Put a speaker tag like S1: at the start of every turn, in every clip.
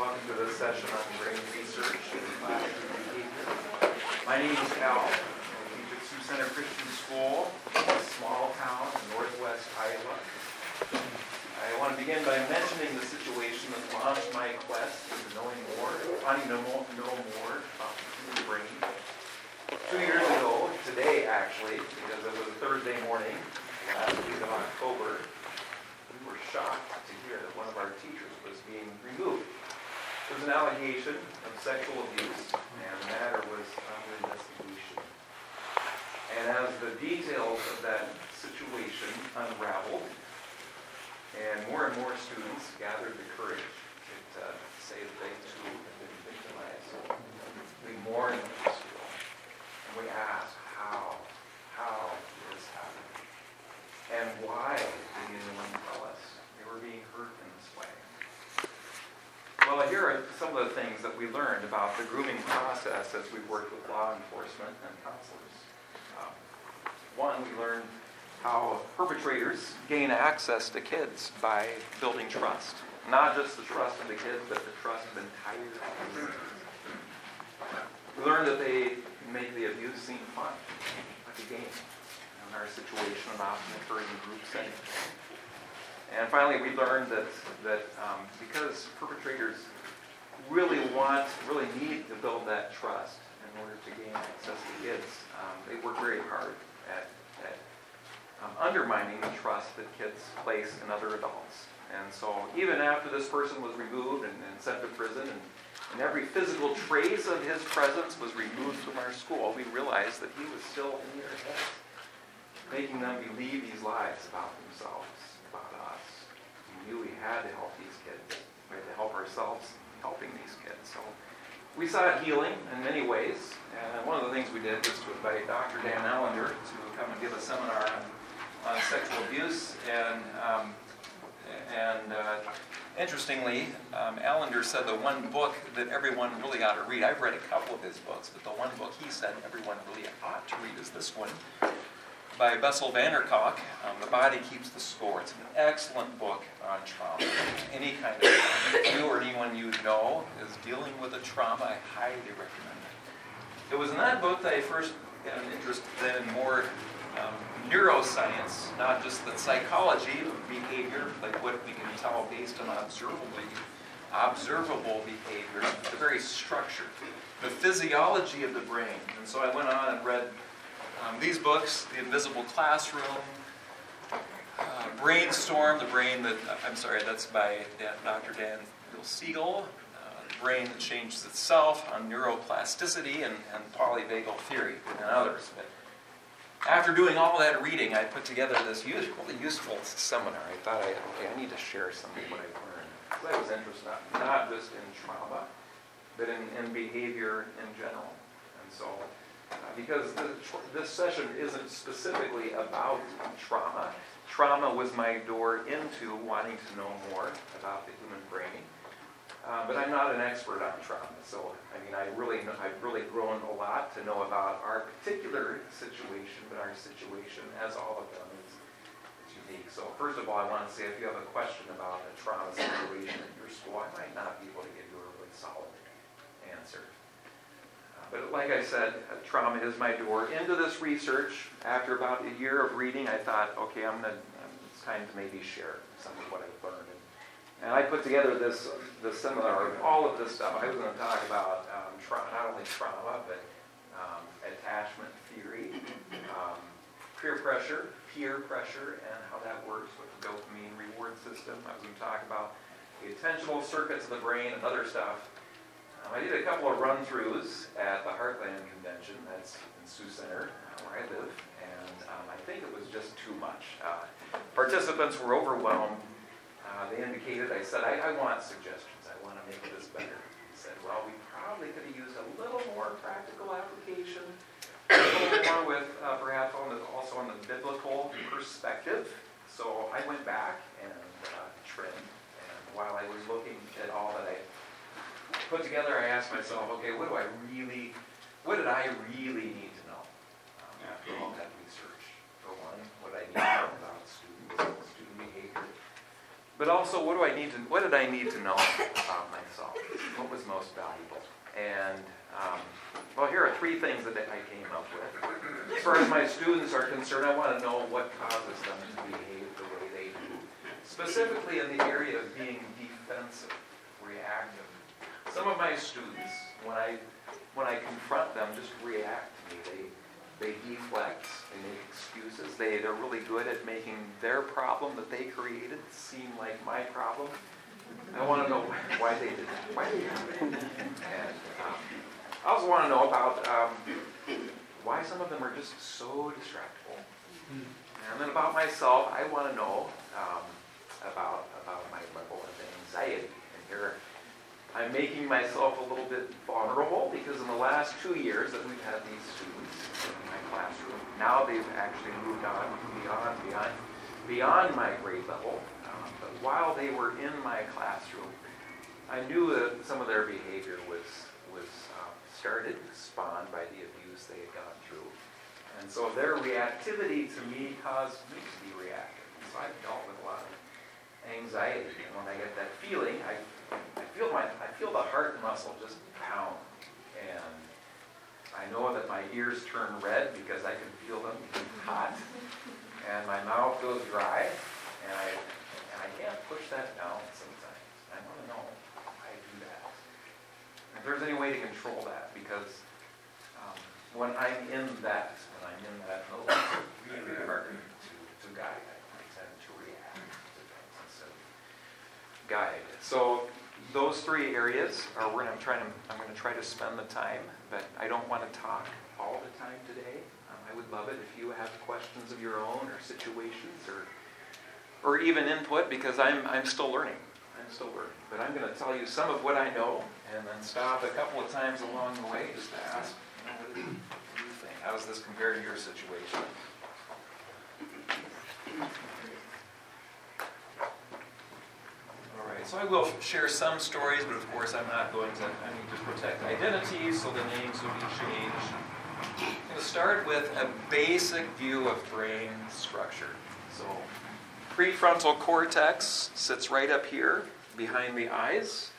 S1: Welcome to this session on brain research and behavior. My name is Al. I teach at Sioux Center Christian School a small town in northwest Iowa. I want to begin by mentioning the situation that launched my quest into knowing more, wanting to know know more about the human brain. Two years ago, today actually, because it was a Thursday morning, last week of October, we were shocked to hear that one of our teachers was being removed. Was an allegation of sexual abuse, and the matter was under investigation. And as the details of that situation unraveled, and more and more students gathered the courage to uh, say that they too had been victimized, we mourned this school, and we asked how, how did this happen? And why did anyone tell us they were being hurt in this way? Well, here are some of the things that we learned about the grooming process as we worked with law enforcement and counselors. Um, one, we learned how perpetrators gain access to kids by building trust. Not just the trust of the kids, but the trust of entire communities. We learned that they make the abuse seem fun, like a game. In our situation often occurs in group settings. And finally, we learned that, that um, because perpetrators really want, really need to build that trust in order to gain access to kids, um, they work very hard at, at um, undermining the trust that kids place in other adults. And so even after this person was removed and, and sent to prison and, and every physical trace of his presence was removed from our school, we realized that he was still in their heads, making them believe these lies about themselves, knew we had to help these kids. We had to help ourselves helping these kids. So we sought healing in many ways. And one of the things we did was to invite Dr. Dan Allender to come and give a seminar on, on sexual abuse. And, um, and uh, interestingly, um, Allender said the one book that everyone really ought to read, I've read a couple of his books, but the one book he said everyone really ought to read is this one by Bessel van der Kolk, um, The Body Keeps the Score. It's an excellent book on trauma. Any kind of, you or anyone you know is dealing with a trauma, I highly recommend it. It was in that book that I first got an interest then in more um, neuroscience, not just the psychology of behavior, like what we can tell based on observable, observable behavior, the very structure, the physiology of the brain. And so I went on and read um, these books, The Invisible Classroom, uh, Brainstorm, the brain that, I'm sorry, that's by Dr. Dan Siegel, uh, The Brain That Changes Itself on Neuroplasticity and, and Polyvagal Theory, and others. But after doing all that reading, I put together this use, really useful seminar. I thought, I, okay, I need to share some of what I've learned. I was interested not, not just in trauma, but in, in behavior in general. And so uh, because the, this session isn't specifically about trauma. Trauma was my door into wanting to know more about the human brain. Uh, but I'm not an expert on trauma, so I mean, I really, know, I've really grown a lot to know about our particular situation, but our situation, as all of them, is, is unique. So first of all, I want to say if you have a question about a trauma situation at your school, I might not be able to give you a really solid answer. But like I said, trauma is my door into this research. After about a year of reading, I thought, okay, I'm gonna, it's time to maybe share some of what I've learned. And I put together this, this seminar of all of this stuff. I was going to talk about um, tra- not only trauma, but um, attachment theory, um, peer pressure, peer pressure, and how that works with the dopamine reward system. I was going to talk about the attentional circuits of the brain and other stuff. Um, I did a couple of run-throughs at the Heartland Convention, that's in Sioux Center, uh, where I live, and um, I think it was just too much. Uh, participants were overwhelmed. Uh, they indicated, I said, I, I, want suggestions. I want to make this better. He said, well, we probably could have used a little more practical application, a little more with uh, perhaps on the, also on the biblical perspective. So I went back and uh, trimmed, and while I was looking at all that I put together, I asked myself, okay, what do I really, what did I really need to know um, after all that research? For one, what I need to know about students, student behavior. But also, what do I need to? What did I need to know about myself? What was most valuable? And um, well, here are three things that I came up with. As far as my students are concerned, I want to know what causes them to behave the way they do, specifically in the area of being defensive, reactive. Some of my students, when I when I confront them, just react to me. They they deflect, they make excuses. They, they're really good at making their problem that they created seem like my problem. I want to know why they did that. Why did they do And um, I also want to know about um, why some of them are just so distractible. And then about myself, I want to know um, about, about my level of anxiety. And here I'm making myself a little bit vulnerable because in the last two years that we've had these students in my classroom, now they've actually moved on beyond, beyond, beyond my grade level. Um, but while they were in my classroom, I knew that some of their behavior was was um, started, spawned by the abuse they had gone through. And so their reactivity to me caused me to be reactive. So I've dealt with a lot of anxiety. And when I get that feeling, I, I feel my I feel the heart muscle just pound. And I know that my ears turn red because I can feel them hot. And my mouth goes dry. And I and I can't push that down sometimes. I want to know I do that. If there's any way to control that, because um, when I'm in that, when I'm in that mode, it's really hard to, to guide. I tend to react to things instead of guide. So those three areas are where I'm trying to, I'm going to try to spend the time, but I don't want to talk all the time today. Um, I would love it if you have questions of your own or situations or or even input because I'm, I'm still learning. I'm still learning. But I'm going to tell you some of what I know and then stop a couple of times along the way just to ask, what do you think? How does this compare to your situation? All right, so I will share some stories, but of course I'm not going to, I need to protect identity, so the names will be changed. I'm going to start with a basic view of brain structure. So prefrontal cortex sits right up here behind the eyes.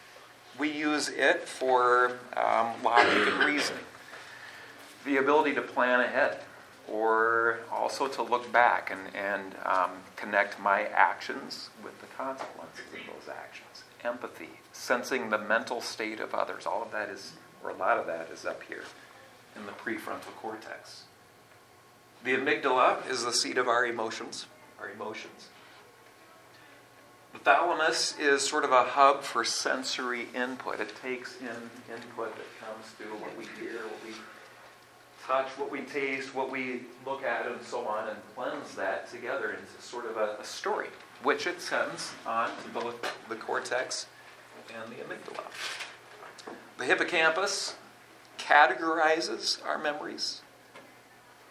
S1: We use it for um, logic and reasoning, the ability to plan ahead, or also to look back and, and um, connect my actions with the consequences of those actions. Empathy, sensing the mental state of others, all of that is, or a lot of that is up here in the prefrontal cortex. The amygdala is the seat of our emotions, our emotions. The thalamus is sort of a hub for sensory input. It takes in input that comes through what we hear, what we touch, what we taste, what we look at, and so on, and blends that together into sort of a, a story, which it sends on to both the cortex and the amygdala. The hippocampus categorizes our memories.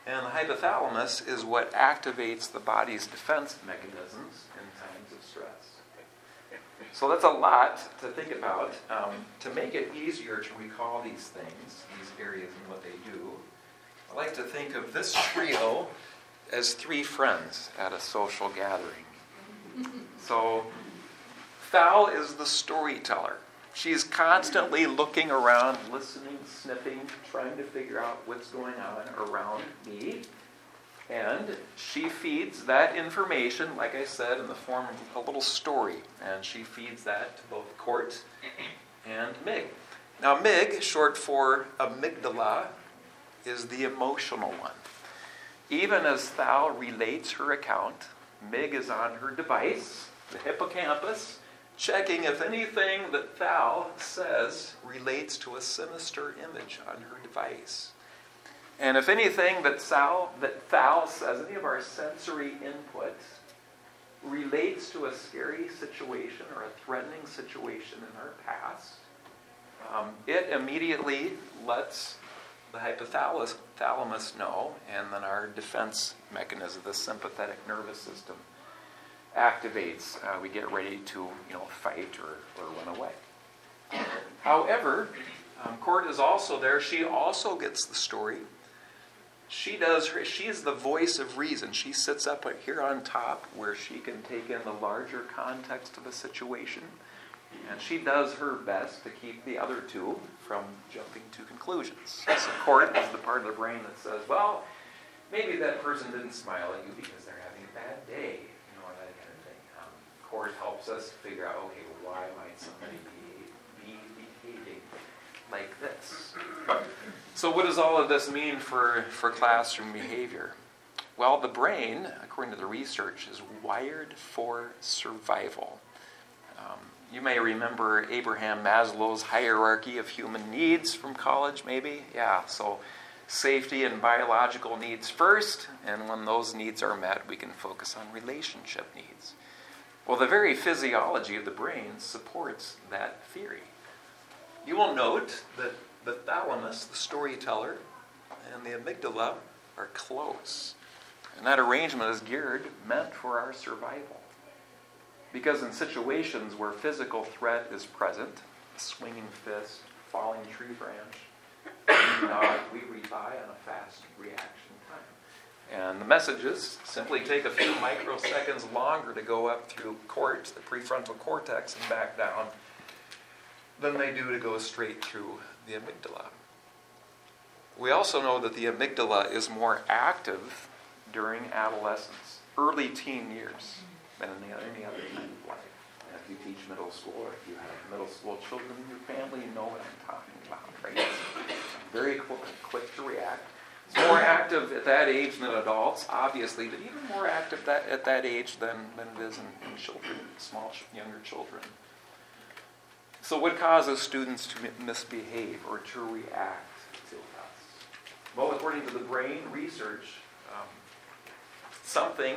S1: And the hypothalamus is what activates the body's defense mechanisms in times of stress. So that's a lot to think about. Um, to make it easier to recall these things, these areas and what they do, I like to think of this trio as three friends at a social gathering. So, Thal is the storyteller. She's constantly looking around, listening, sniffing, trying to figure out what's going on around me. And she feeds that information, like I said, in the form of a little story. And she feeds that to both Court and Mig. Now, Mig, short for amygdala, is the emotional one. Even as Thal relates her account, Mig is on her device, the hippocampus, checking if anything that Thal says relates to a sinister image on her device. And if anything that Sal that Thal says, any of our sensory inputs relates to a scary situation or a threatening situation in our past, um, it immediately lets the hypothalamus thalamus know, and then our defense mechanism, the sympathetic nervous system, activates. Uh, we get ready to, you know, fight or, or run away. However, um, Court is also there. She also gets the story. she does her, she is the voice of reason. She sits up here on top where she can take in the larger context of a situation. And she does her best to keep the other two from jumping to conclusions. Support is the part of the brain that says, well, maybe that person didn't smile at you because they're having a bad day, you know, that kind of thing. Um, court helps us figure out, okay, well, why might somebody be, be behaving like this? So, what does all of this mean for, for classroom behavior? Well, the brain, according to the research, is wired for survival. You may remember Abraham Maslow's hierarchy of human needs from college, maybe? Yeah, so safety and biological needs first, and when those needs are met, we can focus on relationship needs. Well, the very physiology of the brain supports that theory. You will note that the thalamus, the storyteller, and the amygdala are close. And that arrangement is geared, meant for our survival. Because in situations where physical threat is present, swinging fist, falling tree branch, we rely on a fast reaction time. And the messages simply take a few microseconds longer to go up through cortex, the prefrontal cortex, and back down than they do to go straight through the amygdala. We also know that the amygdala is more active during adolescence, early teen years, than any other time of life. And if you teach middle school or if you have middle school children in your family, you know what I'm talking about, right? Very quick, quick to react. It's more active at that age than adults, obviously, but even more active that, at that age than, than it is in, in children, small, younger children. So, what causes students to misbehave or to react to us? Well, according to the brain research, um, something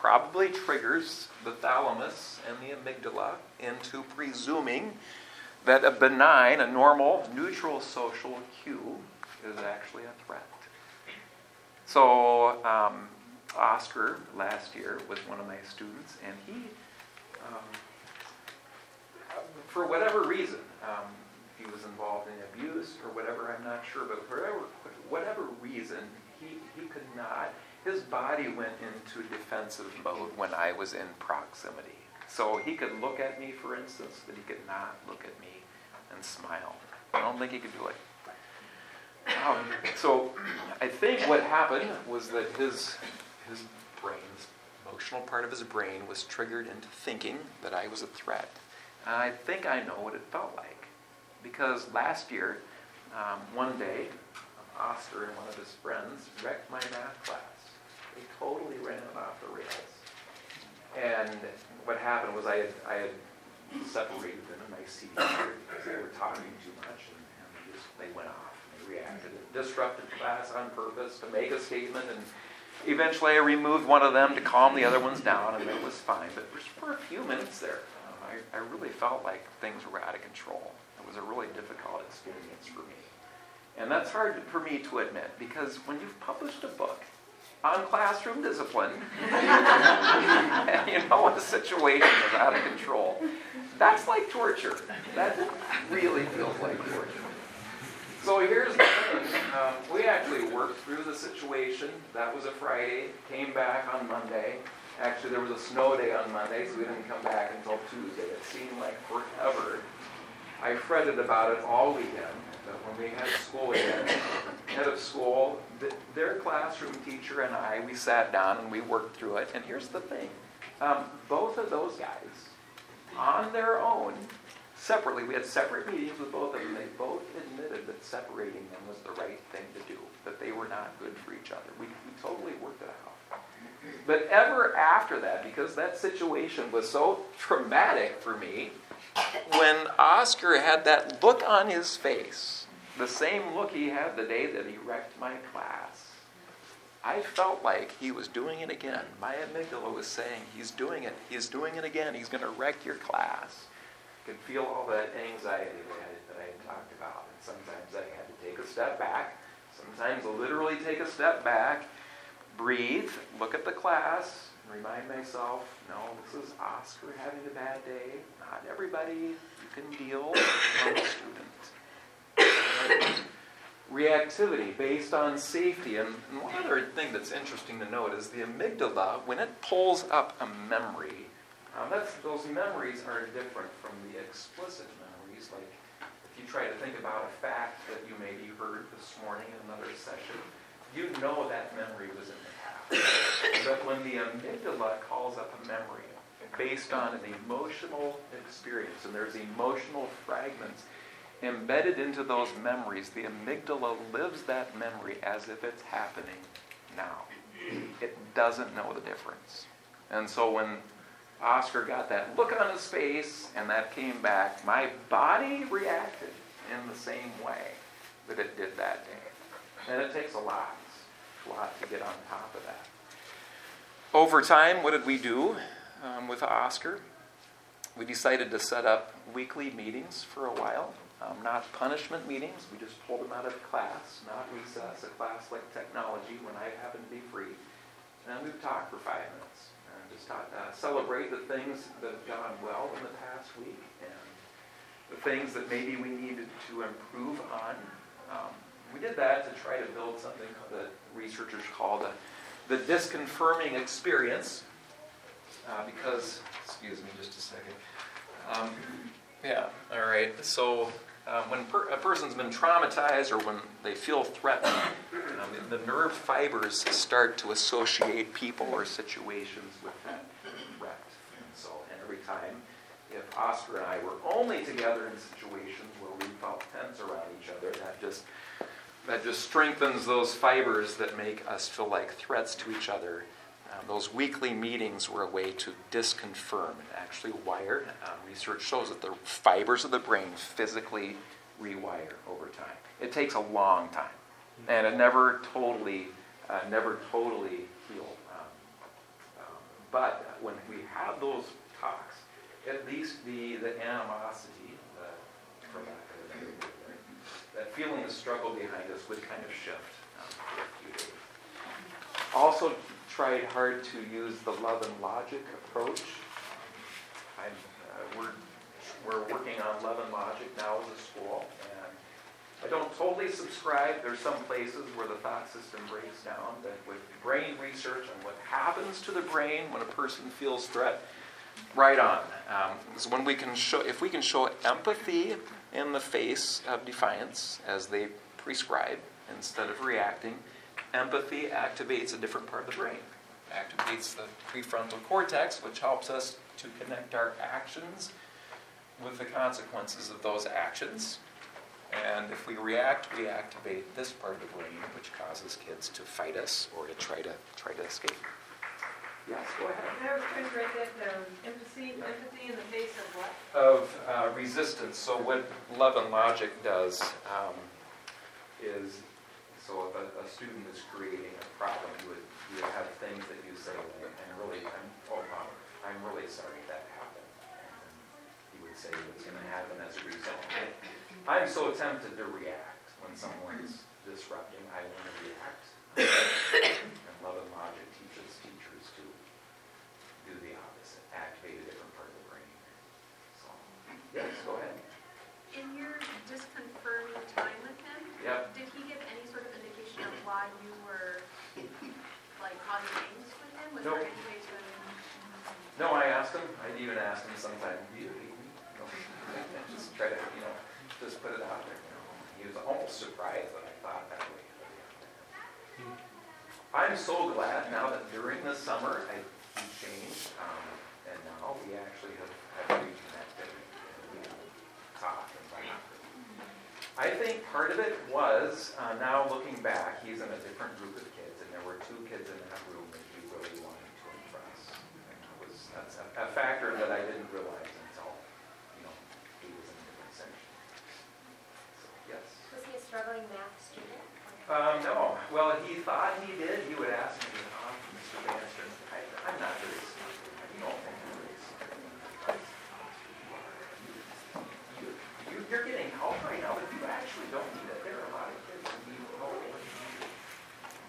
S1: probably triggers the thalamus and the amygdala into presuming that a benign, a normal, neutral social cue is actually a threat. So, um, Oscar last year was one of my students, and he um, for whatever reason, um, he was involved in abuse or whatever, I'm not sure, but for whatever, whatever reason, he, he could not, his body went into defensive mode when I was in proximity. So he could look at me, for instance, but he could not look at me and smile. I don't think he could do it. Um, so I think what happened was that his, his brain, emotional part of his brain, was triggered into thinking that I was a threat. I think I know what it felt like. Because last year, um, one day, Oscar and one of his friends wrecked my math class. Totally ran off the rails. And what happened was I had, I had separated them in my seat because they were talking too much and, and they, just, they went off and they reacted. It disrupted class on purpose to make a statement and eventually I removed one of them to calm the other ones down and it was fine. But for a few minutes there, I, I really felt like things were out of control. It was a really difficult experience for me. And that's hard for me to admit because when you've published a book on classroom discipline, you know a situation is out of control, that's like torture. That really feels like torture. So here's the thing. Um, we actually worked through the situation. That was a Friday. Came back on Monday. Actually, there was a snow day on Monday, so we didn't come back until Tuesday. It seemed like forever. I fretted about it all weekend. But when we had school again, head of school, the, their classroom teacher and I, we sat down and we worked through it. And here's the thing um, both of those guys, on their own, separately, we had separate meetings with both of them. They both admitted that separating them was the right thing to do, that they were not good for each other. We, we totally worked it out. But ever after that, because that situation was so traumatic for me, when Oscar had that look on his face, the same look he had the day that he wrecked my class, I felt like he was doing it again. My amygdala was saying, He's doing it. He's doing it again. He's going to wreck your class. I could feel all that anxiety that I, that I had talked about. And sometimes I had to take a step back, sometimes literally take a step back breathe, look at the class, remind myself, no, this is Oscar having a bad day. Not everybody you can deal with student. React activity based on safety. And one other thing that's interesting to note is the amygdala, when it pulls up a memory, um, those memories are different from the explicit memories. Like if you try to think about a fact that you maybe heard this morning in another session, you know that memory was in the past. But when the amygdala calls up a memory based on an emotional experience, and there's emotional fragments embedded into those memories, the amygdala lives that memory as if it's happening now. It doesn't know the difference. And so when Oscar got that look on his face and that came back, my body reacted in the same way that it did that day. And it takes a lot, a lot to get on top of that. Over time, what did we do um, with Oscar? We decided to set up weekly meetings for a while. Um, not punishment meetings, we just pulled him out of class, not recess, a class like technology when I happen to be free. And we've talked for five minutes and just talk, uh, celebrate the things that have gone well in the past week and the things that maybe we needed to improve on. Um, we did that to try to build something that researchers call the, the disconfirming experience. Uh, because, excuse me just a second. Um, yeah, all right. So uh, when per- a person's been traumatized or when they feel threatened, um, the nerve fibers start to associate people or situations with that threat. And so, and every time, if Oscar and I were only together in situations where we felt tense around each other, that just that just strengthens those fibers that make us feel like threats to each other. Uh, those weekly meetings were a way to disconfirm and actually wire. Uh, research shows that the fibers of the brain physically rewire over time. It takes a long time, and it never totally, uh, never totally healed. Um, um, but when we have those talks, at least the, the animosity, the, for of a better word, that feeling of struggle behind us would kind of shift um. Also tried hard to use the love and logic approach. Uh, we're, we're working on love and logic now as a school, and I don't totally subscribe. There's some places where the thought system breaks down, but with brain research and what happens to the brain when a person feels threat, right on. Um, so when we can show, if we can show empathy in the face of defiance, as they prescribe, instead of reacting, empathy activates a different part of the brain. Activates the prefrontal cortex, which helps us to connect our actions with the consequences of those actions. And if we react, we activate this part of the brain, which causes kids to fight us or to try to try to escape. Yes, go ahead.
S2: I was trying to write that down. Empathy, empathy in the face of what?
S1: Of uh, resistance. So what love and logic does um, is, so if a, a student is creating a problem, you would, you would have things that you say, like, I'm really, I'm, oh, wow, I'm really sorry that happened. And you would say what's going to happen as a result. I'm so tempted to react when someone's disrupting. I want to react. and love and logic teaches teachers to do the opposite, activate a different part of the brain. So, yes, go ahead.
S3: In your disconfirming time with him,
S1: Yep.
S3: did he give any sort of indication of why you were like causing angst with him? Was
S1: Nope.
S3: there any way to?
S1: No, I asked him. I even asked him sometimes, do you hate me? No. just try to, you know, just put it out there. You know. He was almost surprised that I thought that way. I'm so glad now that during the summer I, he changed, um, and now we actually have, have reconnected and we talk and laugh. I think part of it was, uh, now looking back, he's in a different group of kids, and there were two kids in that room that he really wanted to impress. And that was, that's a, a factor that I didn't realize until, you know, he was in a different section. So, Yes?
S4: Was he a struggling math student?
S1: Um, no, well, he thought he did, he would ask me, oh, Mr. Bandstra, I, I'm not very smart, you don't think I'm very smart. You, you're getting help right now, but you actually don't need it, there are a lot of kids who need help.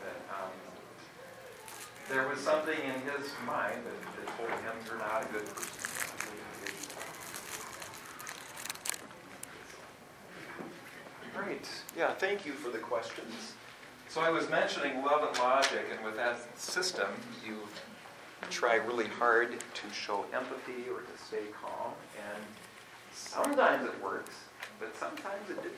S1: But, um, there was something in his mind that, that told him you're not a good person. All right. Yeah, thank you for the questions. So I was mentioning love and logic, and with that system, you try really hard to show empathy or to stay calm. And sometimes it works, but sometimes it didn't.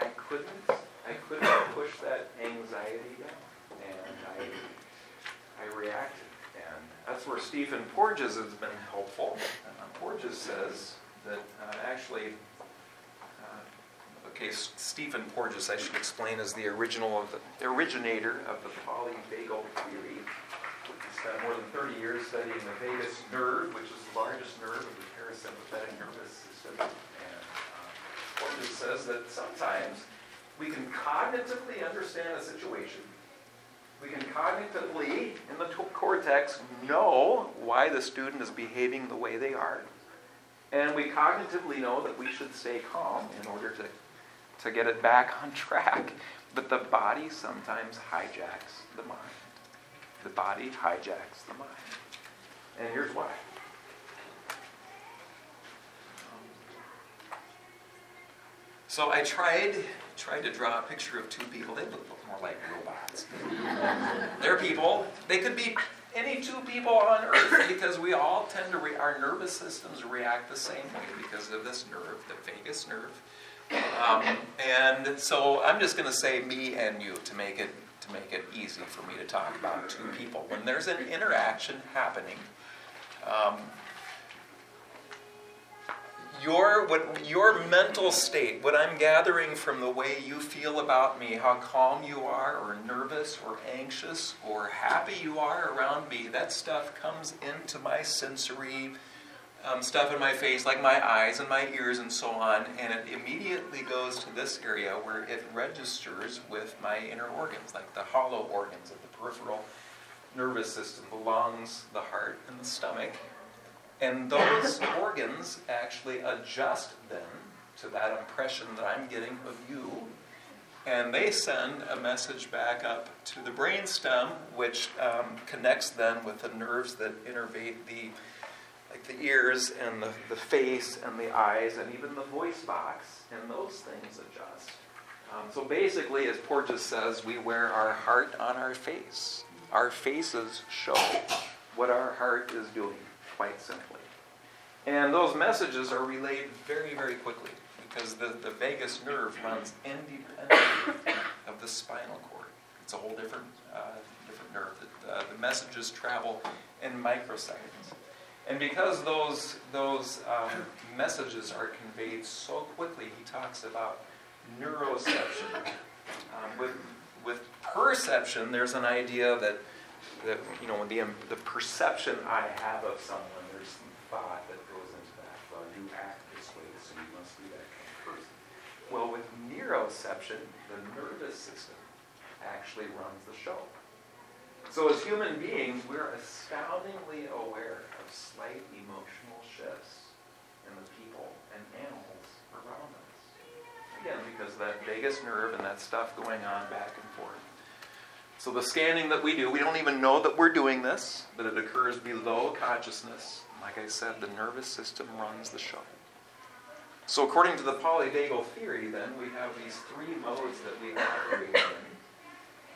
S1: I couldn't, I couldn't push that anxiety down, and I, I reacted. And that's where Stephen Porges has been helpful. Uh, Porges says that uh, actually, uh, okay, Stephen Porges, I should explain, is the original of the, originator of the polyvagal theory. He spent more than 30 years studying the vagus nerve, which is the largest nerve of the parasympathetic nervous system. And uh, Porges says that sometimes we can cognitively understand a situation. We can cognitively, in the cortex, know why the student is behaving the way they are. And we cognitively know that we should stay calm in order to, to get it back on track. But the body sometimes hijacks the mind. The body hijacks the mind. And here's why. So I tried tried to draw a picture of two people. They look more like robots. They're people. They could be any two people on earth because we all tend to re- our nervous systems react the same way because of this nerve, the vagus nerve. Um, and so I'm just going to say me and you to make it to make it easy for me to talk about two people. When there's an interaction happening, um, your what your mental state, what I'm gathering from the way you feel about me, how calm you are, or nervous, or anxious, or happy you are around me, that stuff comes into my sensory um, stuff in my face, like my eyes and my ears and so on, and it immediately goes to this area where it registers with my inner organs, like the hollow organs of the peripheral nervous system, the lungs, the heart, and the stomach. And those organs actually adjust then to that impression that I'm getting of you. And they send a message back up to the brainstem, which um, connects them with the nerves that innervate the like the ears and the, the face and the eyes and even the voice box, and those things adjust. Um, so basically, as Porges says, we wear our heart on our face. Our faces show what our heart is doing, quite simply. And those messages are relayed very, very quickly because the, the vagus nerve runs independently of the spinal cord. It's a whole different, uh, different nerve. Uh, the messages travel in microseconds. And because those, those um, messages are conveyed so quickly, he talks about neuroception. Um, with, with perception, there's an idea that, that you know, the, the perception I have of someone, there's some thought that goes into that. Well, you act this way, so you must be that kind of person. Well, with neuroception, the nervous system actually runs the show. So as human beings, we're astoundingly aware slight emotional shifts in the people and animals around us. Again, because that vagus nerve and that stuff going on back and forth. So the scanning that we do, we don't even know that we're doing this, but it occurs below consciousness. Like I said, the nervous system runs the show. So according to the polyvagal theory, then, we have these three modes that we operate in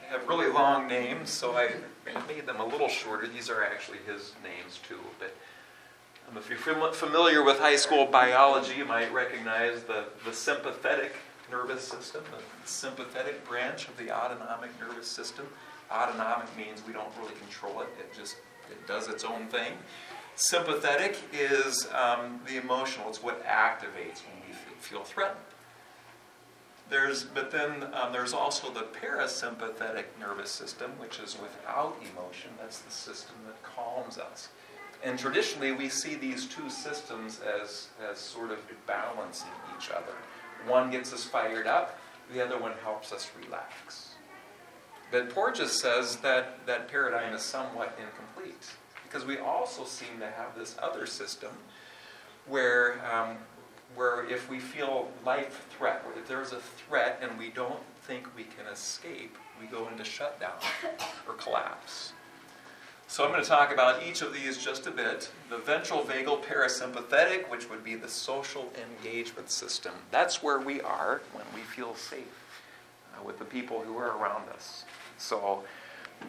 S1: have really long names, so I made them a little shorter. These are actually his names too. But um, if you're fam- familiar with high school biology, you might recognize the, the sympathetic nervous system, the sympathetic branch of the autonomic nervous system. Autonomic means we don't really control it; it just it does its own thing. Sympathetic is um, the emotional; it's what activates when we feel threatened. There's, but then um, there's also the parasympathetic nervous system, which is without emotion. That's the system that calms us. And traditionally, we see these two systems as, as sort of balancing each other. One gets us fired up, the other one helps us relax. But Porges says that that paradigm is somewhat incomplete because we also seem to have this other system where um, where if we feel life threat, if there's a threat and we don't think we can escape, we go into shutdown or collapse. So I'm going to talk about each of these just a bit. The ventral vagal parasympathetic, which would be the social engagement system. That's where we are when we feel safe uh, with the people who are around us. So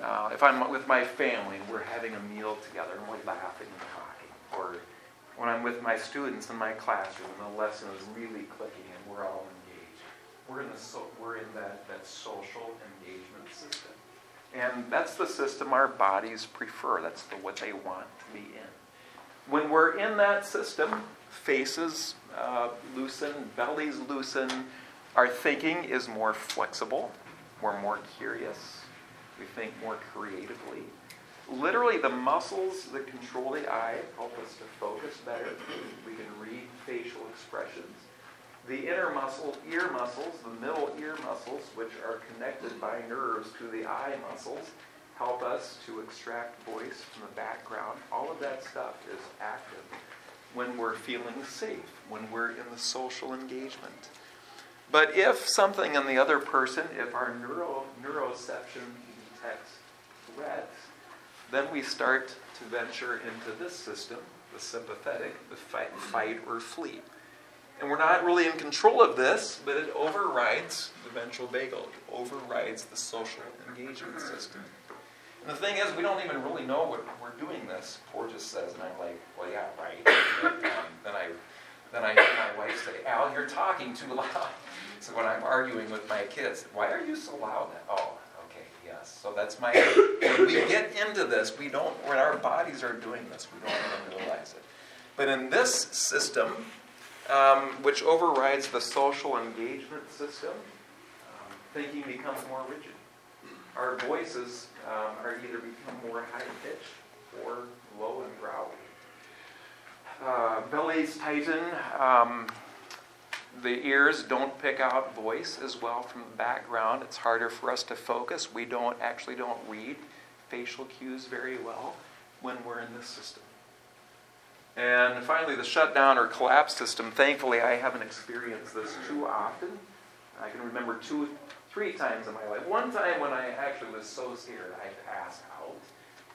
S1: uh, if I'm with my family we're having a meal together and we're laughing and talking, or when I'm with my students in my classroom and the lesson is really clicking and we're all engaged, we're in, the so, we're in that, that social engagement system. And that's the system our bodies prefer. That's the, what they want to be in. When we're in that system, faces uh, loosen, bellies loosen, our thinking is more flexible, we're more curious, we think more creatively. Literally, the muscles that control the eye help us to focus better. We can read facial expressions. The inner muscle, ear muscles, the middle ear muscles, which are connected by nerves to the eye muscles, help us to extract voice from the background. All of that stuff is active when we're feeling safe, when we're in the social engagement. But if something in the other person, if our neuro, neuroception detects threat, then we start to venture into this system, the sympathetic, the fight, fight or flee. And we're not really in control of this, but it overrides the ventral vagal, it overrides the social engagement system. And the thing is, we don't even really know what we're doing this. Porges says, and I'm like, well, yeah, right. Um, then I, then I hear my wife say, Al, you're talking too loud. So when I'm arguing with my kids, why are you so loud? Oh, yes. So that's my. When we get into this, we don't. When our bodies are doing this, we don't even realize it. But in this system, um, which overrides the social engagement system, um, thinking becomes more rigid. Our voices um, are either become more high pitched or low and growly. Uh, bellies tighten. The ears don't pick out voice as well from the background. It's harder for us to focus. We don't actually don't read facial cues very well when we're in this system. And finally, the shutdown or collapse system. Thankfully, I haven't experienced this too often. I can remember two, three times in my life. One time when I actually was so scared I passed out.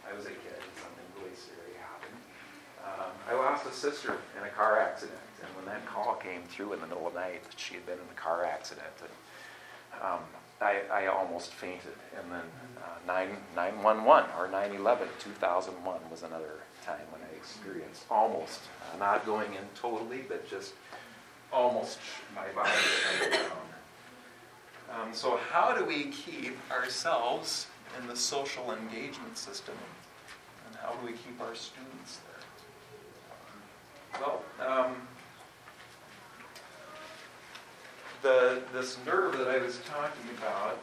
S1: I was a kid, and something really scary happened. Um, I lost a sister in a car accident, and when that call came through in the middle of the night that she had been in a car accident, and um, I, I, almost fainted. And then uh, 9, 911 or 911, 2001 was another time when I experienced almost, uh, not going in totally, but just almost my body shut down. Um, so, how do we keep ourselves in the social engagement system? And how do we keep our students there? Well, um, the, this nerve that I was talking about,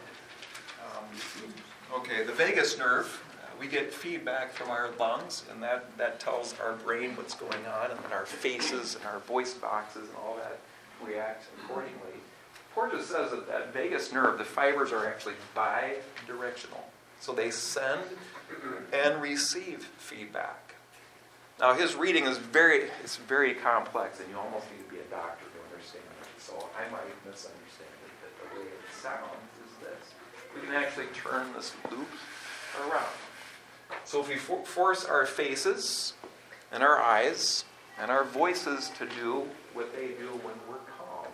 S1: um, okay, the vagus nerve, uh, we get feedback from our lungs, and that, that tells our brain what's going on, and then our faces and our voice boxes and all that react accordingly. Porges says that that vagus nerve, the fibers are actually bidirectional. So they send and receive feedback. Now his reading is very, it's very complex, and you almost need to be a doctor. So I might misunderstand it, but the way it sounds is this. We can actually turn this loop around. So if we for- force our faces and our eyes and our voices to do what they do when we're calm,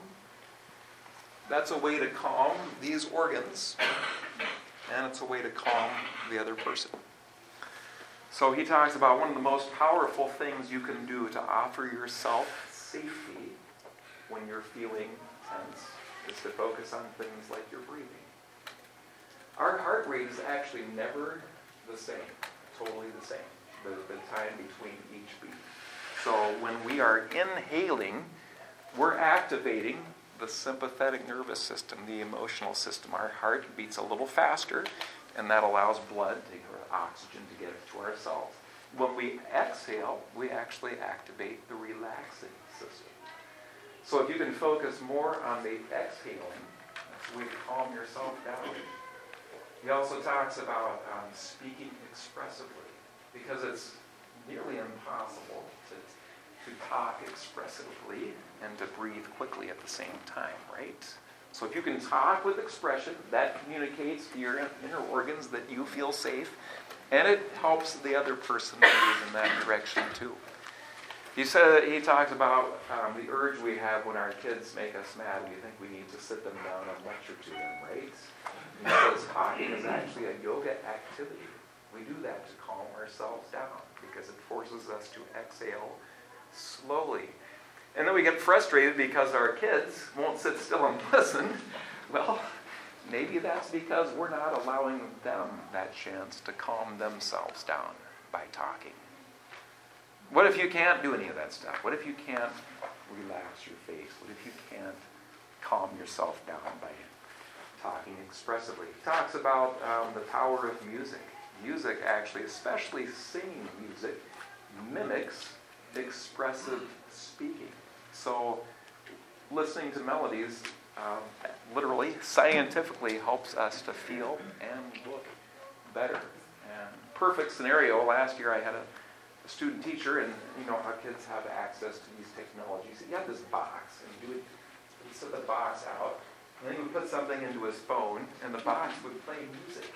S1: that's a way to calm these organs, and it's a way to calm the other person. So he talks about one of the most powerful things you can do to offer yourself safety when you're feeling tense is to focus on things like your breathing. Our heart rate is actually never the same, totally the same, the, the time between each beat. So when we are inhaling, we're activating the sympathetic nervous system, the emotional system. Our heart beats a little faster, and that allows blood to oxygen to get to our cells. When we exhale, we actually activate the relaxing system. So if you can focus more on the exhaling, that's a way to calm yourself down. He also talks about um, speaking expressively because it's nearly impossible to, to talk expressively and to breathe quickly at the same time, right? So if you can talk with expression, that communicates to your inner organs that you feel safe. And it helps the other person move in that direction too. He said, he talks about um, the urge we have when our kids make us mad. We think we need to sit them down and lecture to them, right? He says is actually a yoga activity. We do that to calm ourselves down because it forces us to exhale slowly. And then we get frustrated because our kids won't sit still and listen. Well, maybe that's because we're not allowing them that chance to calm themselves down by talking. What if you can't do any of that stuff? What if you can't relax your face? What if you can't calm yourself down by talking expressively? He talks about um, the power of music. Music, actually, especially singing music, mimics expressive speaking. So, listening to melodies um, literally, scientifically helps us to feel and look better. And perfect scenario, last year I had a a student teacher, and you know how kids have access to these technologies. He had this box, and he would he set the box out, and then he would put something into his phone, and the box would play music.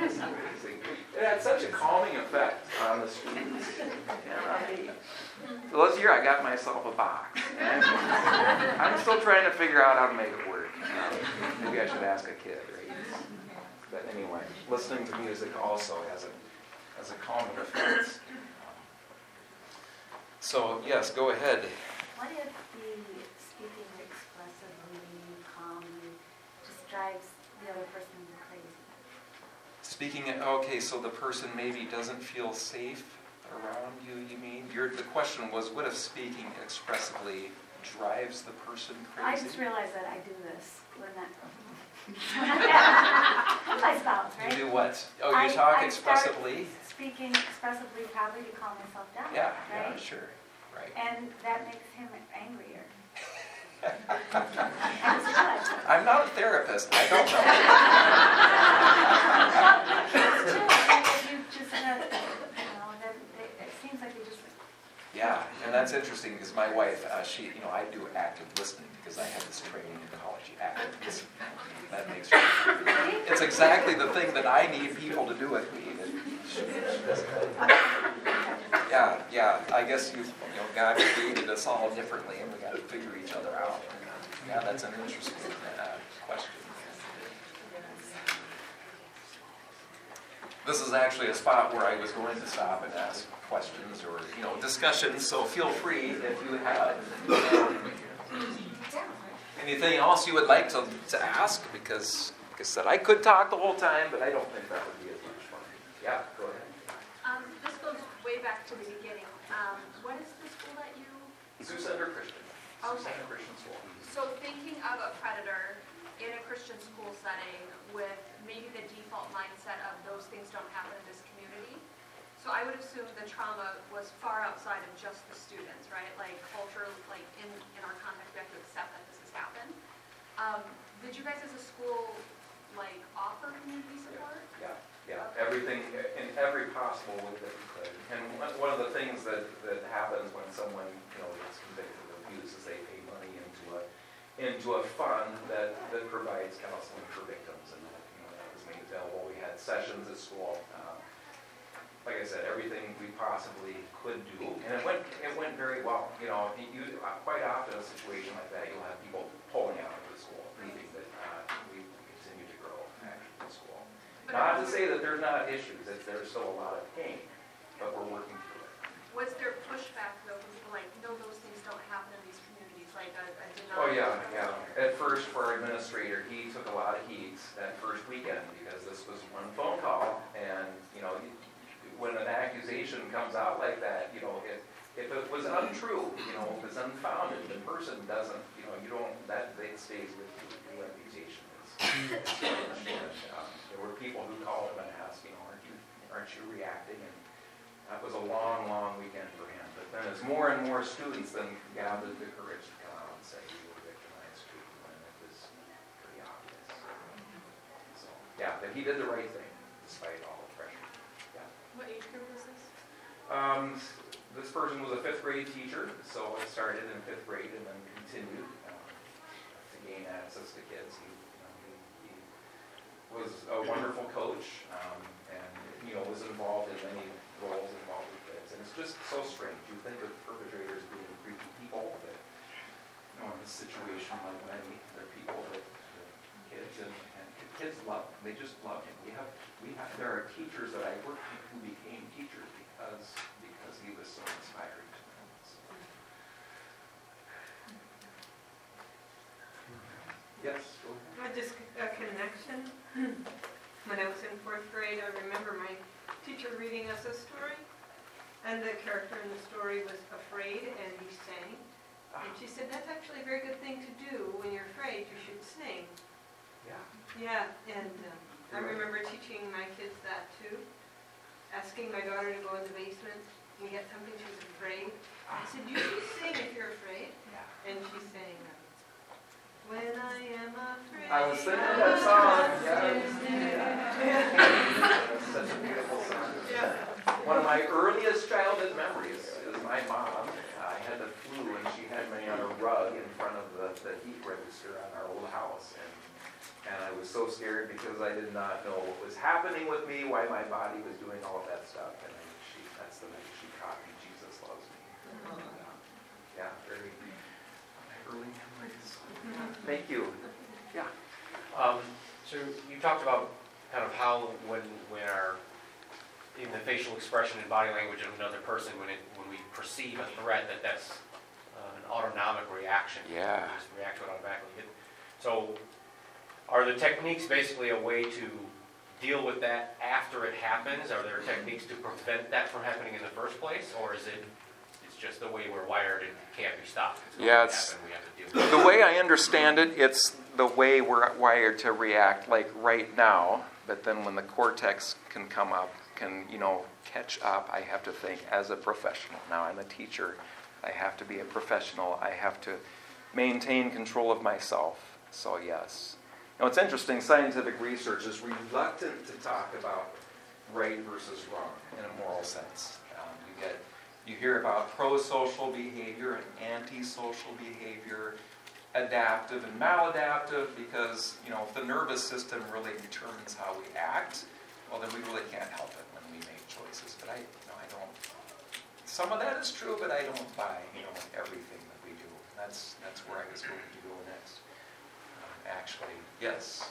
S1: It's amazing. It had such a calming effect on the students and on me. So this year I got myself a box. I'm still trying to figure out how to make it work. Um, maybe I should ask a kid, right? But anyway, listening to music also has a has a calming effect. So, yes, go ahead.
S5: What if the speaking expressively, calmly, just drives the other person crazy?
S1: Speaking, okay, so the person maybe doesn't feel safe around you, you mean? Your, the question was, what if speaking expressively drives the person crazy?
S5: I just realized that I do this when that. My spouse,
S1: You
S5: right?
S1: do what? Oh,
S5: I-
S1: you talk
S5: I
S1: expressively?
S5: Speaking expressively probably to calm myself down.
S1: Yeah, yeah, sure, right.
S5: And that makes him angrier.
S1: I'm not a therapist, I don't know.
S5: Well, my kids too, like, you just, you know, that, they- it seems like they just,
S1: Yeah, and that's interesting because my wife, uh, she, you know, I do active listening because I had this training in college, active listening. That makes it's exactly the thing that I need people to do with me. that she- she doesn't. Yeah, yeah, I guess you, you know, God created us all differently and we got to figure each other out. Yeah, that's an interesting uh, question. This is actually a spot where I was going to stop and ask questions or, you know, discussions, so feel free if you have anything else you would like to, to ask, because, like I said, I could talk the whole time, but I don't think that would be as much fun. Yeah, go ahead.
S3: Um, this goes way back to the beginning. Um, what is the school that you,
S1: Sioux Center Christian. Sioux
S3: Okay.
S1: Center Christian School.
S3: so thinking of a predator in a Christian school setting with maybe the default mindset of those things don't happen in this community. So I would assume the trauma was far outside of just the students, right? Like culture, like in, in our context, we have to accept that this has happened. Um, did you guys as a school, like, offer community support?
S1: Yeah, yeah, everything, in every possible way that we. And one of the things that, that happens when someone, you know, gets convicted of abuse is they pay money into a, into a fund that, that provides counseling for victims. And, you know, that was made available. We had sessions at school. Um, Like I said, everything we possibly could do. And it went, it went very well. You know, you, you- quite often in a situation like that, you'll have people pulling out of the school, leaving, but uh, we continue to grow actually in school. Not to say that there's not issues, that there's still a lot of pain, but we're working through it.
S3: Was there pushback though, from people like, no, those things don't happen in these communities, like a, a denial?
S1: Oh, yeah, yeah. At first, for our administrator, he took a lot of heat that first weekend because this was one phone call and, you know, when an accusation comes out like that, you know, if, if it was untrue, you know, if it's unfounded, the person doesn't, you know, you don't, that, it stays with you, the accusation is. And, um, There were people who called him and asked, you know, aren't you, aren't you reacting? And that was a long, long weekend for him. But then as more and more students then gathered the courage to come out and say you were victimized too, and it was pretty obvious. So, yeah, but he did the right thing despite all the pressure. Yeah.
S3: What age group was this?
S1: Um, this person was a fifth grade teacher, so it started in fifth grade and then continued um, to gain access to kids. He, you know, he, he was a wonderful coach, um, and you know, was involved in many roles involved with kids. And it's just so strange. You think of perpetrators being creepy people, but, you know, in this situation, like many, they're people that, kids and, and kids love, they just love him. We have, we have, there are teachers that I worked with who became teachers because, because he was so inspiring to them. So. Yes, go ahead.
S2: I just, a connection. When I was in fourth grade, I remember my teacher reading us a story. And the character in the story was afraid and he sang. And she said, that's actually a very good thing to do. When you're afraid, you should sing.
S1: Yeah.
S2: Yeah, and um, I remember teaching my kids that too. Asking my daughter to go in the basement and get something she was afraid. I said, you should sing if you're afraid.
S1: Yeah.
S2: And she sang, uh, When I am afraid.
S1: I was singing that song.
S2: Yeah.
S1: That's such a beautiful song.
S2: Yeah.
S1: One of my earliest childhood memories is my mom. I had the flu and she had me on a rug in front of the, the heat register on our old house. And, and I was so scared because I did not know what was happening with me, why my body was doing all of that stuff. And then she, that's the night she taught me Jesus loves me. Yeah, very, my early memories. Thank you. Yeah.
S6: Um, so you talked about kind of how when, when our, in the facial expression and body language of another person, when it, when we perceive a threat, that that's uh, an autonomic reaction.
S1: Yeah.
S6: We just react to it automatically. So are the techniques basically a way to deal with that after it happens? Are there techniques to prevent that from happening in the first place? Or is it, it's just the way we're wired and can't be stopped? It's
S1: Yeah, it's-
S6: happen, we have to deal with it.
S1: The way I understand it, it's the way we're wired to react, like right now, but then when the cortex can come up, can, you know, catch up, I have to think as a professional. Now, I'm a teacher, I have to be a professional, I have to maintain control of myself, so yes. Now, it's interesting, scientific research is reluctant to talk about right versus wrong in a moral sense. Um, you get, you hear about pro-social behavior and anti-social behavior, adaptive and maladaptive, because, you know, if the nervous system really determines how we act, well, then we really can't help it when we make choices. But I, you know, I don't, some of that is true, but I don't buy, you know, everything that we do. That's, that's where I was going to go next. Um, Actually, yes.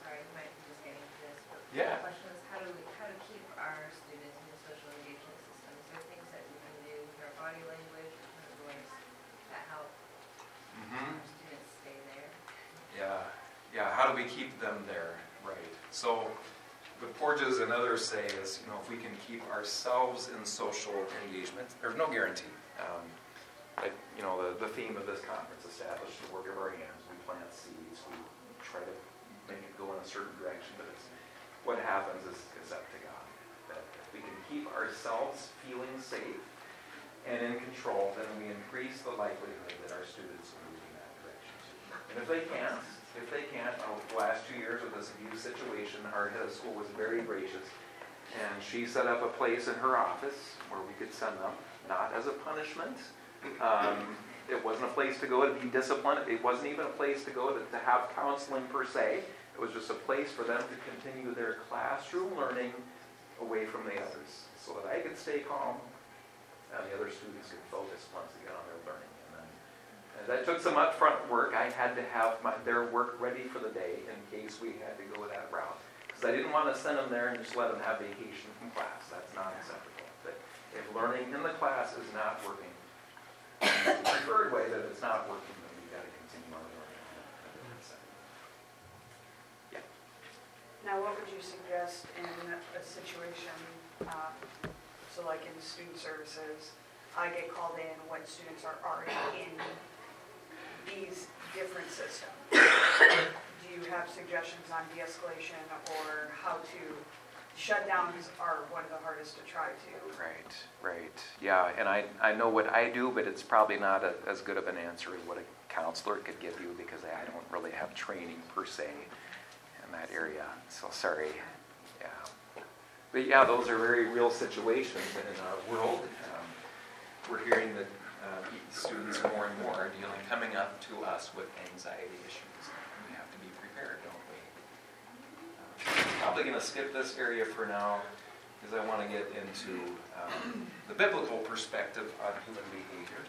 S7: Sorry, you might be just getting to this, but
S1: Yeah.
S7: the question is how do we, how to keep our students in the social engagement system? Is there things that we can do with our body language, kind voice that help
S1: Mm-hmm.
S7: our students stay there?
S1: Yeah, yeah, how do we keep them there, right? So, what Porges and others say is, you know, if we can keep ourselves in social engagement, there's no guarantee. Um, But, you know, the, the theme of this conference, establish the work of our hands, we plant seeds, we try to make it go in a certain direction, but it's, what happens is, is up to God. That if we can keep ourselves feeling safe and in control, then we increase the likelihood that our students will move in that direction too. And if they can't, if they can't, uh, the last two years with this abuse situation, our head of school was very gracious. And she set up a place in her office where we could send them, not as a punishment. Um, It wasn't a place to go to be disciplined. It wasn't even a place to go to, to have counseling per se. It was just a place for them to continue their classroom learning away from the others, so that I could stay calm and the other students could focus once again on their learning. Then, that took some upfront work. I had to have my, their work ready for the day in case we had to go that route. Because I didn't want to send them there and just let them have vacation from class. That's not acceptable. But if learning in the class is not working, the preferred way that it's not working, then we've got to continue learning. on that side.
S8: Now, what would you suggest in a situation, um, so like in student services, I get called in when students are already in these different systems? Do you have suggestions on de-escalation or how to, shutdowns are one of the hardest to try to.
S1: Right, right. Yeah, and I, I know what I do, but it's probably not a, as good of an answer as what a counselor could give you because I don't really have training per se in that area. So sorry. Yeah. But yeah, those are very real situations in our world. Um, we're hearing that uh, students more and more are dealing, coming up to us with anxiety issues. We have to be prepared, don't we? Uh, Probably going to skip this area for now. because I want to get into um, the biblical perspective on human behavior.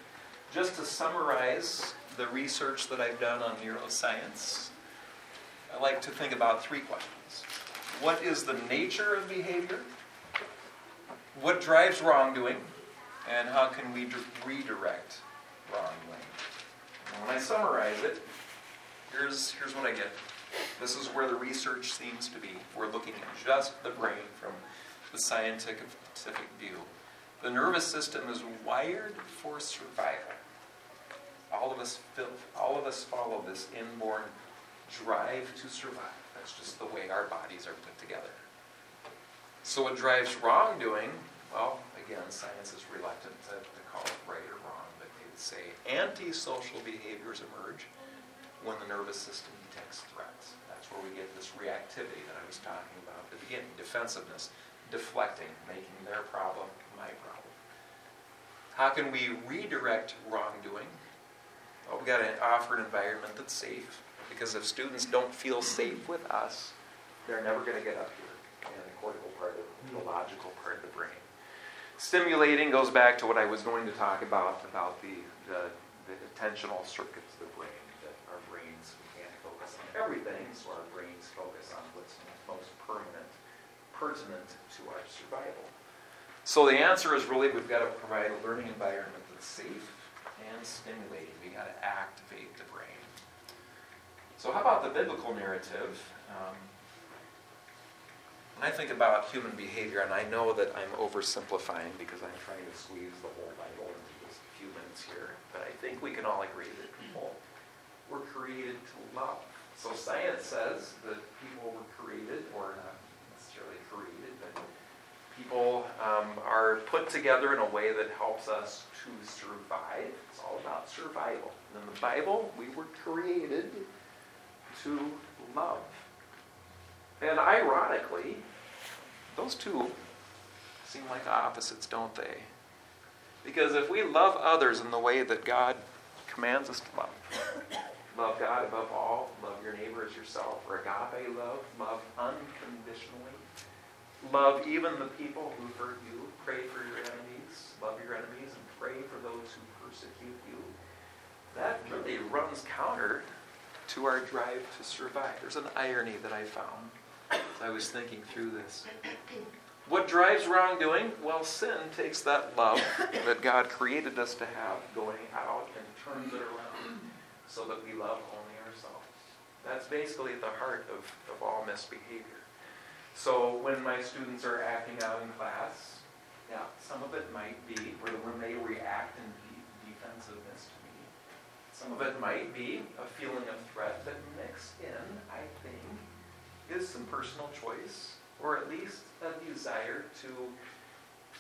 S1: Just to summarize the research that I've done on neuroscience, I like to think about three questions. What is the nature of behavior? What drives wrongdoing? And how can we redirect wrongdoing? And when I summarize it, here's, here's what I get. This is where the research seems to be. We're looking at just the brain from the scientific scientific view. The nervous system is wired for survival. All of us, feel- all of us follow this inborn drive to survive. That's just the way our bodies are put together. So what drives wrongdoing? Well, again, science is reluctant to, to call it right or wrong, but they would say antisocial behaviors emerge when the nervous system detects threats. That's where we get this reactivity that I was talking about at the beginning, defensiveness, deflecting, making their problem my problem. How can we redirect wrongdoing? Well, we've got to offer an environment that's safe, because if students don't feel safe with us, they're never going to get up here in the cortical part of the logical part of the brain. Stimulating goes back to what I was going to talk about, about the, the, the attentional circuits of the brain, that our brains, we can't focus on everything, so our brains focus on what's most permanent, pertinent to our survival. So the answer is really we've got to provide a learning environment that's safe and stimulating. We got to activate the brain. So how about the biblical narrative? Um, when I think about human behavior, and I know that I'm oversimplifying because I'm trying to squeeze the whole Bible into just a few minutes here, but I think we can all agree that people were created to love. So science says that people were created, or not necessarily created, but people um, are put together in a way that helps us to survive. It's all about survival. And in the Bible, we were created to love. And ironically, those two seem like opposites, don't they? Because if we love others in the way that God commands us to love, love God above all, love your neighbor as yourself, or agape love, love unconditionally, love even the people who hurt you, pray for your enemies, love your enemies, and pray for those who persecute you, that really runs counter to our drive to survive. There's an irony that I found as I was thinking through this. What drives wrongdoing? Well, sin takes that love that God created us to have going out and turns it around so that we love only ourselves. That's basically the heart of, of all misbehavior. So when my students are acting out in class, yeah, some of it might be where when they react in de- defensiveness to me. Some of it might be a feeling of threat, that mixed in, I think, is some personal choice, or at least a desire to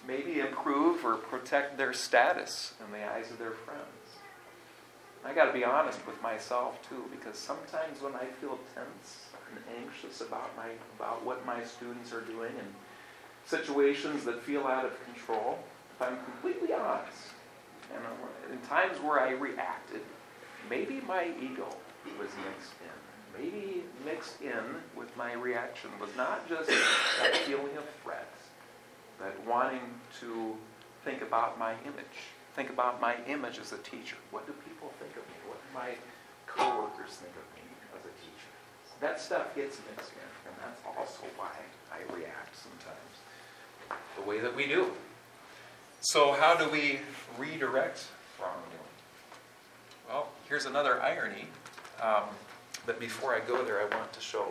S1: maybe improve or protect their status in the eyes of their friends. I got to be honest with myself too, because sometimes when I feel tense and anxious about my about what my students are doing and situations that feel out of control, if I'm completely honest, and in times where I reacted, maybe my ego was mixed in. Maybe mixed in with my reaction was not just that feeling of threat, but wanting to think about my image. Think about my image as a teacher. What do people think of me? What do my coworkers think of me as a teacher? That stuff gets mixed in, and that's also why I react sometimes the way that we do. So, how do we redirect wrongdoing? Well, here's another irony. Um, but before I go there, I want to show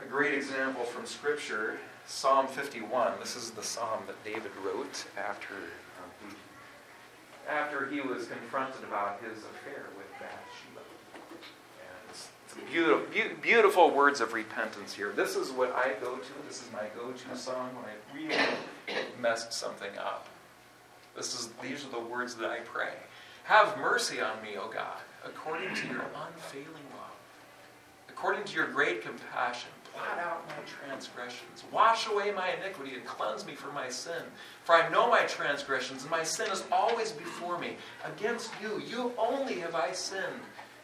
S1: a great example from Scripture Psalm 51. This is the psalm that David wrote after, um, he, after he was confronted about his affair with Bathsheba. And it's, it's beautiful, be- beautiful words of repentance here. This is what I go to. This is my go-to song when I really messed something up. This is, these are the words that I pray. Have mercy on me, O God, according to your unfailing love. According to your great compassion, blot out my transgressions. Wash away my iniquity and cleanse me from my sin. For I know my transgressions, and my sin is always before me. Against you, you only have I sinned.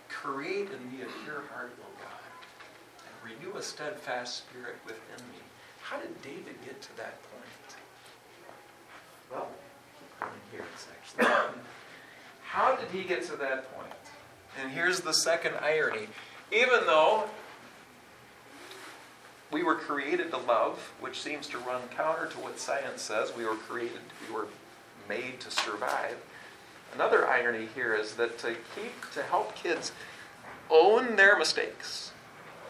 S1: Create in me a pure heart, O God, and renew a steadfast spirit within me. how did David get to that point? Well, here, it's actually. How did he get to that point? And here's the second irony. Even though we were created to love, which seems to run counter to what science says, we were created, we were made to survive. Another irony here is that to keep, to help kids own their mistakes,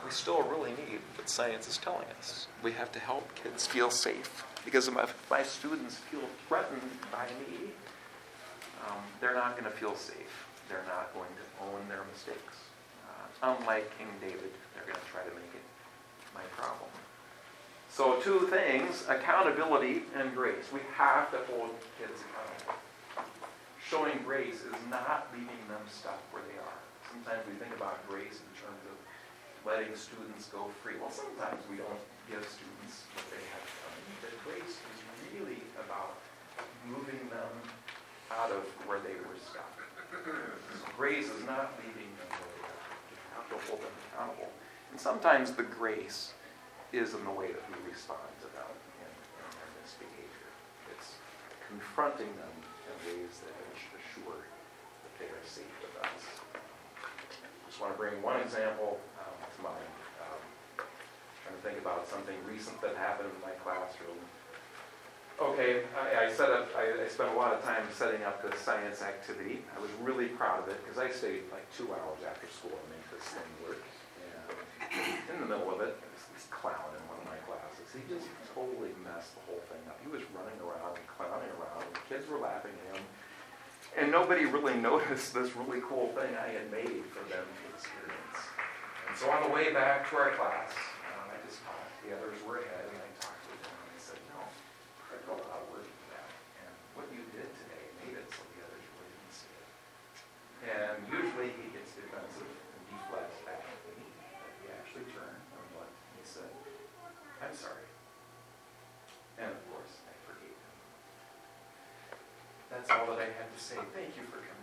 S1: we still really need what science is telling us. We have to help kids feel safe. Because if my, students feel threatened by me, um, they're not going to feel safe. They're not going to own their mistakes. Uh, unlike King David, they're going to try to make it my problem. So, two things accountability and grace. We have to hold kids accountable. Showing grace is not leaving them stuck where they are. Sometimes we think about grace in terms of letting students go free. Well, sometimes we don't give students what they have done. But grace is really about moving them out of where they were grace is not leaving them they are. You have to hold them accountable. And sometimes the grace is in the way that we respond to them in, in their misbehavior. It's confronting them in ways that assure that they are safe with us. Just want to bring one example um, to mind. Um, trying to think about something recent that happened in my classroom. Okay, I, I set up, I, I spent a lot of time setting up this science activity. I was really proud of it because I stayed like two hours after school to make this thing work. And in the middle of it, there was this clown in one of my classes. He just totally messed the whole thing up. He was running around and clowning around. The kids were laughing at him. And nobody really noticed this really cool thing I had made for them to experience. And so on the way back to our class, um, I just talked. The others were ahead, and I talked to them and I said, no, I put a lot of work into that. And what you did today made it so the others really didn't see it. And usually he gets defensive and deflects back me. But he actually turned and looked and he said, I'm sorry. And of course, I forgave him. That's all that I had to say. Thank you for coming.